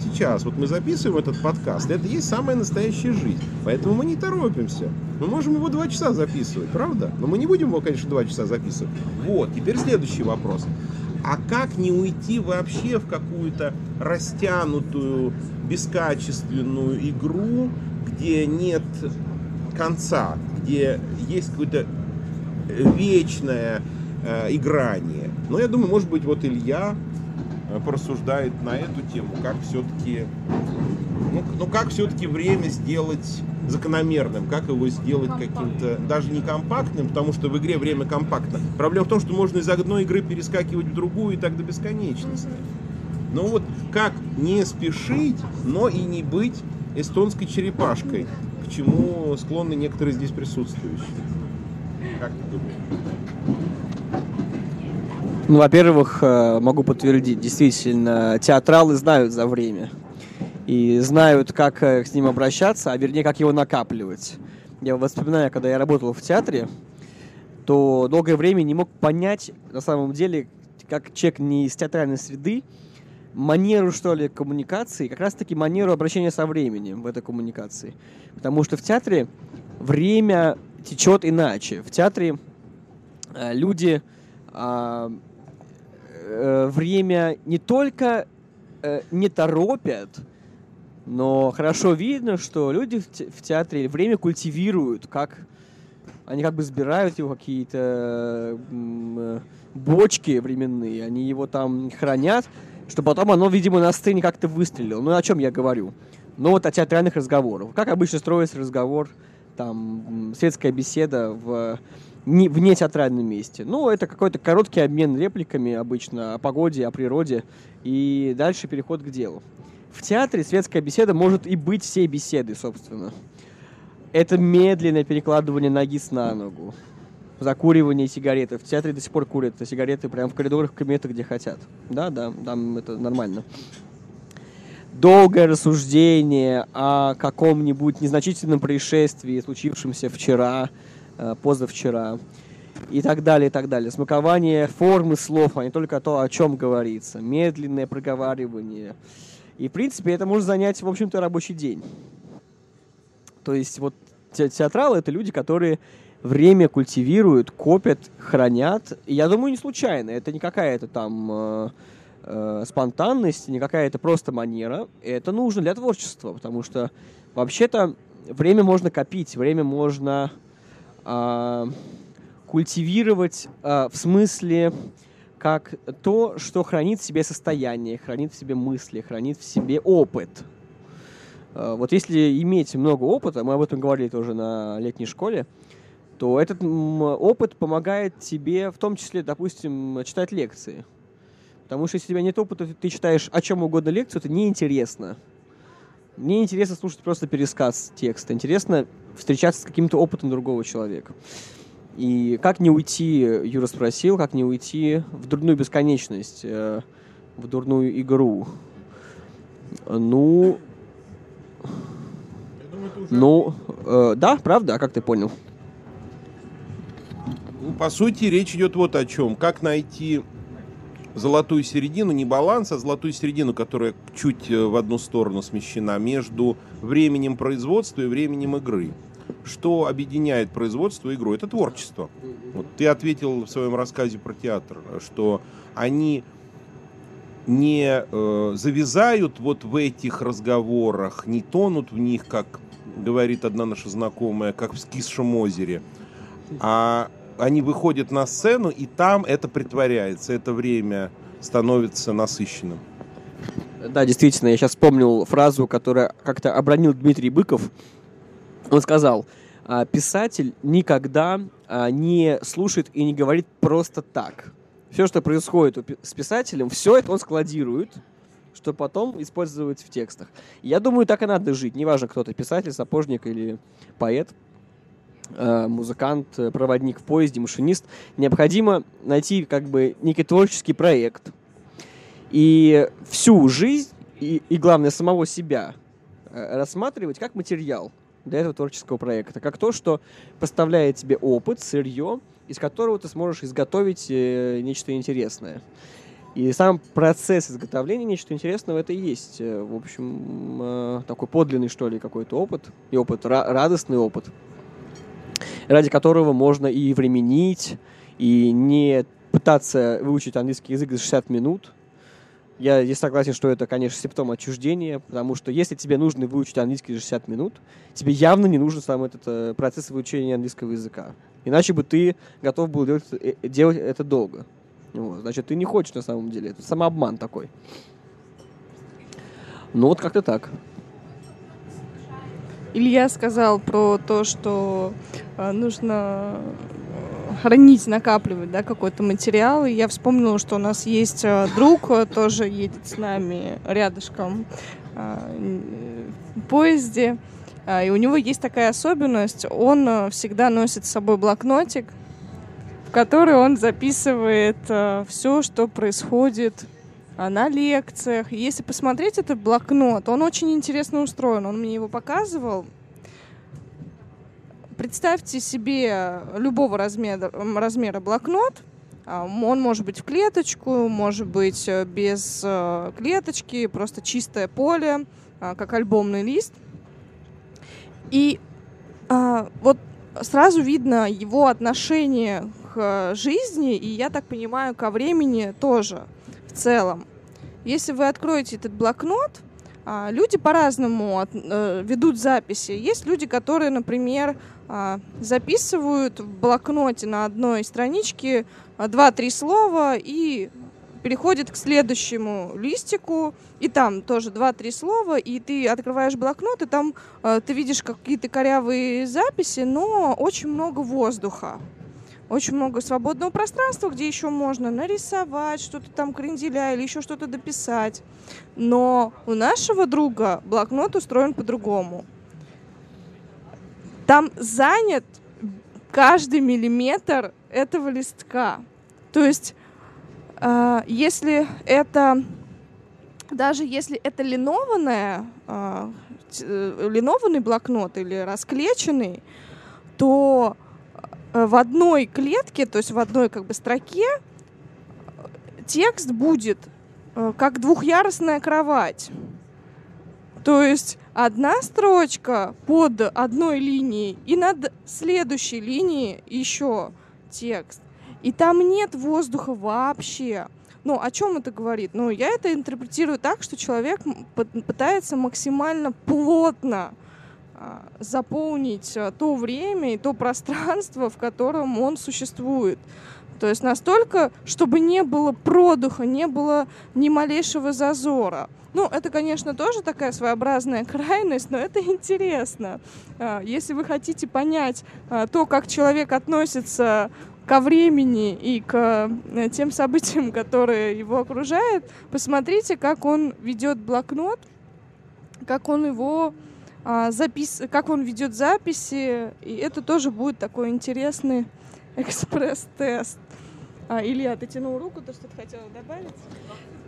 сейчас, вот мы записываем этот подкаст, это есть самая настоящая жизнь. Поэтому мы не торопимся. Мы можем его два часа записывать, правда? Но мы не будем его, конечно, два часа записывать. Вот, теперь следующий вопрос. А как не уйти вообще в какую-то растянутую, бескачественную игру, где нет конца, где есть какое-то вечное э, играние? Но я думаю, может быть, вот Илья порассуждает на эту тему, как все-таки, ну, ну как все-таки время сделать закономерным, как его сделать каким-то, даже не компактным, потому что в игре время компактно. Проблема в том, что можно из одной игры перескакивать в другую и так до бесконечности. Но вот как не спешить, но и не быть эстонской черепашкой, к чему склонны некоторые здесь присутствующие. Как ты думаешь? Ну, во-первых, э, могу подтвердить, действительно, театралы знают за время. И знают, как э, с ним обращаться, а вернее, как его накапливать. Я вспоминаю, когда я работал в театре, то долгое время не мог понять, на самом деле, как человек не из театральной среды, манеру, что ли, коммуникации, как раз-таки манеру обращения со временем в этой коммуникации. Потому что в театре время течет иначе. В театре э, люди э, время не только э, не торопят, но хорошо видно, что люди в, те, в театре время культивируют, как они как бы сбирают его какие-то э, бочки временные, они его там хранят, чтобы потом оно, видимо, на сцене как-то выстрелило. Ну, о чем я говорю? Ну, вот о театральных разговорах. Как обычно строится разговор, там, светская беседа в не, в нетеатральном месте. Ну, это какой-то короткий обмен репликами обычно о погоде, о природе, и дальше переход к делу. В театре светская беседа может и быть всей беседой, собственно. Это медленное перекладывание ноги с на ногу, закуривание сигареты. В театре до сих пор курят сигареты прямо в коридорах, в кабинетах, где хотят. Да, да, там это нормально. Долгое рассуждение о каком-нибудь незначительном происшествии, случившемся вчера, позавчера и так далее, и так далее. Смакование формы слов, а не только то, о чем говорится. Медленное проговаривание. И, в принципе, это может занять, в общем-то, рабочий день. То есть вот те театралы — это люди, которые время культивируют, копят, хранят. И я думаю, не случайно. Это не какая-то там э, э, спонтанность, не какая-то просто манера. Это нужно для творчества, потому что вообще-то время можно копить, время можно э, культивировать э, в смысле как то, что хранит в себе состояние, хранит в себе мысли, хранит в себе опыт. Э, вот если иметь много опыта, мы об этом говорили тоже на летней школе, то этот опыт помогает тебе, в том числе, допустим, читать лекции. Потому что если у тебя нет опыта, ты читаешь о чем угодно лекцию, это неинтересно. Мне интересно слушать просто пересказ текста. Интересно встречаться с каким-то опытом другого человека. И как не уйти, Юра спросил, как не уйти в дурную бесконечность, э, в дурную игру. Ну, ну, э, да, правда, а как ты понял? Ну, по сути, речь идет вот о чем. Как найти золотую середину, не баланс, а золотую середину, которая чуть э, в одну сторону смещена между временем производства и временем игры. Что объединяет производство и игру? Это творчество. Вот ты ответил в своем рассказе про театр, что они не э, завязают вот в этих разговорах, не тонут в них, как говорит одна наша знакомая, как в скисшем озере, а они выходят на сцену, и там это притворяется, это время становится насыщенным. Да, действительно, я сейчас вспомнил фразу, которую как-то обронил Дмитрий Быков. Он сказал, «А, писатель никогда а, не слушает и не говорит просто так все, что происходит с писателем, все это он складирует, что потом использовать в текстах. Я думаю, так и надо жить. Неважно, кто ты, писатель, сапожник или поэт, музыкант, проводник в поезде, машинист. Необходимо найти как бы некий творческий проект. И всю жизнь, и, и главное, самого себя э, рассматривать как материал для этого творческого проекта. Как то, что поставляет тебе опыт, сырье, из которого ты сможешь изготовить э, нечто интересное. И сам процесс изготовления нечто интересного это и есть, э, в общем, э, такой подлинный, что ли, какой-то опыт, и опыт, радостный опыт, ради которого можно и временить, и не пытаться выучить английский язык за 60 минут. Я здесь согласен, что это, конечно, симптом отчуждения, потому что если тебе нужно выучить английский за 60 минут, тебе явно не нужен сам этот процесс выучения английского языка. Иначе бы ты готов был делать, э, делать это долго. Вот. Значит, ты не хочешь на самом деле. Это самообман такой. Ну вот как-то так. Илья сказал про то, что э, нужно э, хранить, накапливать да, какой-то материал. И я вспомнила, что у нас есть э, друг, тоже едет с нами рядышком в поезде. И у него есть такая особенность, он всегда носит с собой блокнотик, в который он записывает все, что происходит на лекциях. Если посмотреть этот блокнот, он очень интересно устроен. Он мне его показывал. Представьте себе любого размера, размера блокнот. А, он может быть в клеточку, может быть э, без клеточки, просто чистое поле, как альбомный лист – и а, вот сразу видно его отношение к жизни, и я так понимаю, ко времени тоже в целом. Если вы откроете этот блокнот, а, люди по-разному э, ведут записи. Есть люди, которые, например, а, записывают в блокноте на одной страничке а, два-три слова и переходит к следующему листику, и там тоже два-три слова, и ты открываешь блокнот, и там э, ты видишь какие-то корявые записи, но очень много воздуха. Очень много свободного пространства, где еще можно нарисовать, что-то там кренделя или еще что-то дописать. Но у нашего друга блокнот устроен по-другому. Там занят каждый миллиметр этого листка. То есть а, если это, даже если это линованная, э, линованный блокнот или расклеченный, то в одной клетке, то есть в одной как бы строке текст будет э, как двухъярусная кровать. То есть одна строчка под одной линией и над следующей линией еще текст. И там нет воздуха вообще. Ну, о чем это говорит? Ну, я это интерпретирую так, что человек пытается максимально плотно заполнить а, то время и то пространство, в котором он существует. То есть настолько, чтобы не было продуха, не было ни малейшего зазора. Ну, это, конечно, тоже такая своеобразная крайность, но это интересно. А, если вы хотите понять а, то, как человек относится ко времени и к тем событиям, которые его окружают, посмотрите, как он ведет блокнот, как он его а, запис... как он ведет записи, и это тоже будет такой интересный экспресс-тест. А, Илья, ты тянул руку, то что ты хотела добавить?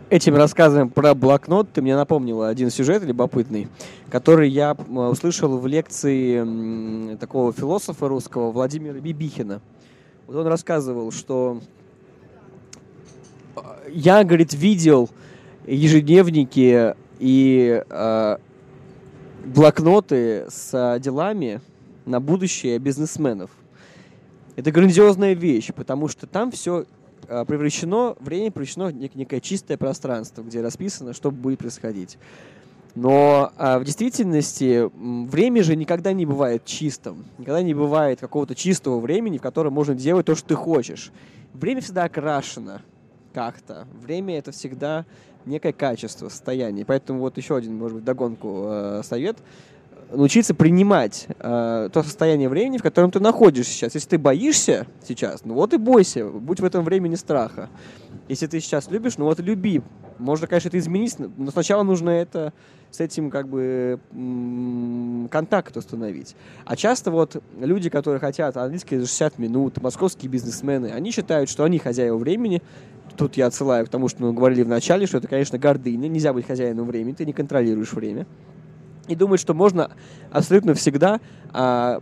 Этим рассказом про блокнот ты мне напомнила один сюжет любопытный, который я услышал в лекции такого философа русского Владимира Бибихина. Вот он рассказывал, что а, я, говорит, видел ежедневники и э, блокноты с делами на будущее бизнесменов. Это грандиозная вещь, потому что там все а, превращено, время превращено в некое чистое пространство, где расписано, что будет происходить. Но а, в действительности время же никогда не бывает чистым. Никогда не бывает какого-то чистого времени, в котором можно делать то, что ты хочешь. Время всегда окрашено как-то. Время это всегда некое качество, состояние. Поэтому вот еще один, может быть, догонку э, совет научиться принимать э, то состояние времени, в котором ты находишься сейчас. Если ты боишься сейчас, ну вот и бойся, будь в этом времени страха. Если ты сейчас любишь, ну вот и люби. Можно, конечно, это изменить, но сначала нужно это с этим как бы контакт установить. А часто вот люди, которые хотят английский за 60 минут, московские бизнесмены, они считают, что они хозяева времени. Тут я отсылаю к тому, что мы говорили в начале, что это, конечно, гордыня. Нельзя быть хозяином времени, ты не контролируешь время и думает, что можно абсолютно всегда а,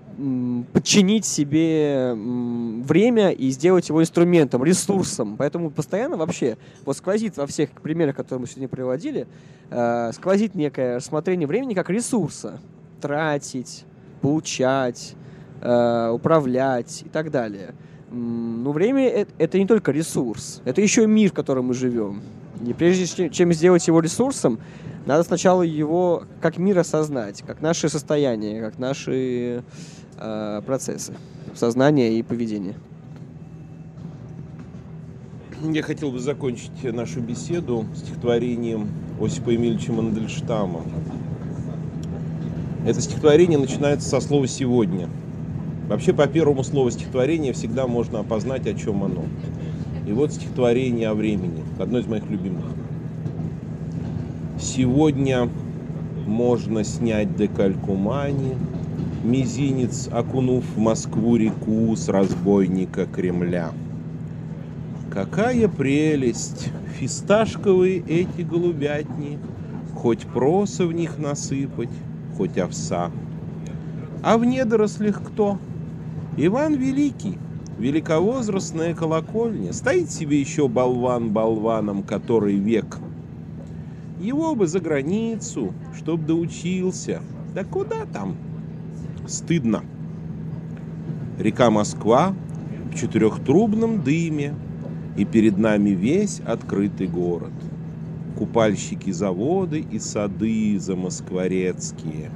подчинить себе м, время и сделать его инструментом, ресурсом. Поэтому постоянно вообще вот сквозит во всех примерах, которые мы сегодня приводили, а, сквозит некое рассмотрение времени как ресурса. Тратить, получать, а, управлять и так далее. Но время это, не только ресурс, это еще и мир, в котором мы живем. И прежде чем сделать его ресурсом, надо сначала его как мир осознать, как наше состояние, как наши э, процессы сознания и поведения. Я хотел бы закончить нашу беседу стихотворением Осипа Емельевича Мандельштама. Это стихотворение начинается со слова «сегодня». Вообще, по первому слову стихотворения всегда можно опознать, о чем оно. И вот стихотворение о времени, одно из моих любимых. Сегодня можно снять декалькумани, Мизинец, окунув в Москву реку с разбойника Кремля. Какая прелесть! Фисташковые эти голубятни, Хоть проса в них насыпать, хоть овса. А в недорослях кто? Иван Великий, великовозрастная колокольня. Стоит себе еще болван болваном, который век – его бы за границу, чтоб доучился. Да куда там? Стыдно. Река Москва в четырехтрубном дыме, и перед нами весь открытый город. Купальщики заводы и сады замоскворецкие.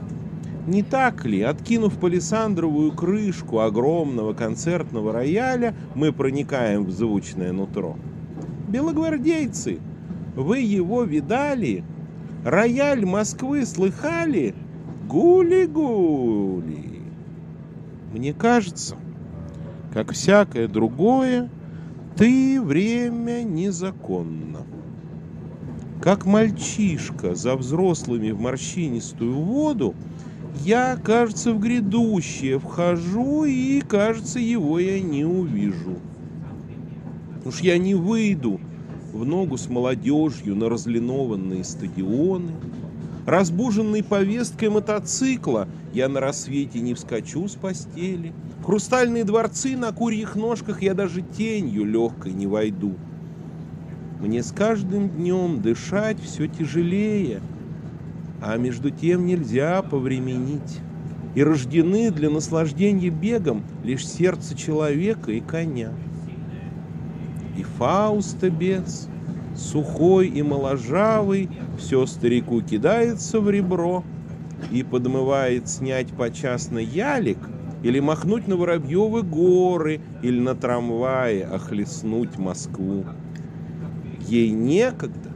Не так ли, откинув палисандровую крышку огромного концертного рояля, мы проникаем в звучное нутро? Белогвардейцы, вы его видали? Рояль Москвы слыхали? Гули-гули. Мне кажется, как всякое другое, ты время незаконно. Как мальчишка за взрослыми в морщинистую воду, я, кажется, в грядущее вхожу, и, кажется, его я не увижу. Уж я не выйду в ногу с молодежью на разлинованные стадионы. Разбуженный повесткой мотоцикла, я на рассвете не вскочу с постели. хрустальные дворцы на курьих ножках я даже тенью легкой не войду. Мне с каждым днем дышать все тяжелее, а между тем нельзя повременить. И рождены для наслаждения бегом лишь сердце человека и коня и Фауста бес, сухой и моложавый, все старику кидается в ребро и подмывает снять почасно ялик, или махнуть на Воробьевы горы, или на трамвае охлестнуть Москву. Ей некогда.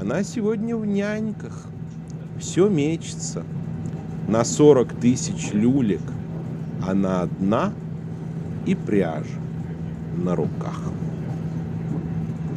Она сегодня в няньках. Все мечется. На 40 тысяч люлек она одна и пряжа на руках.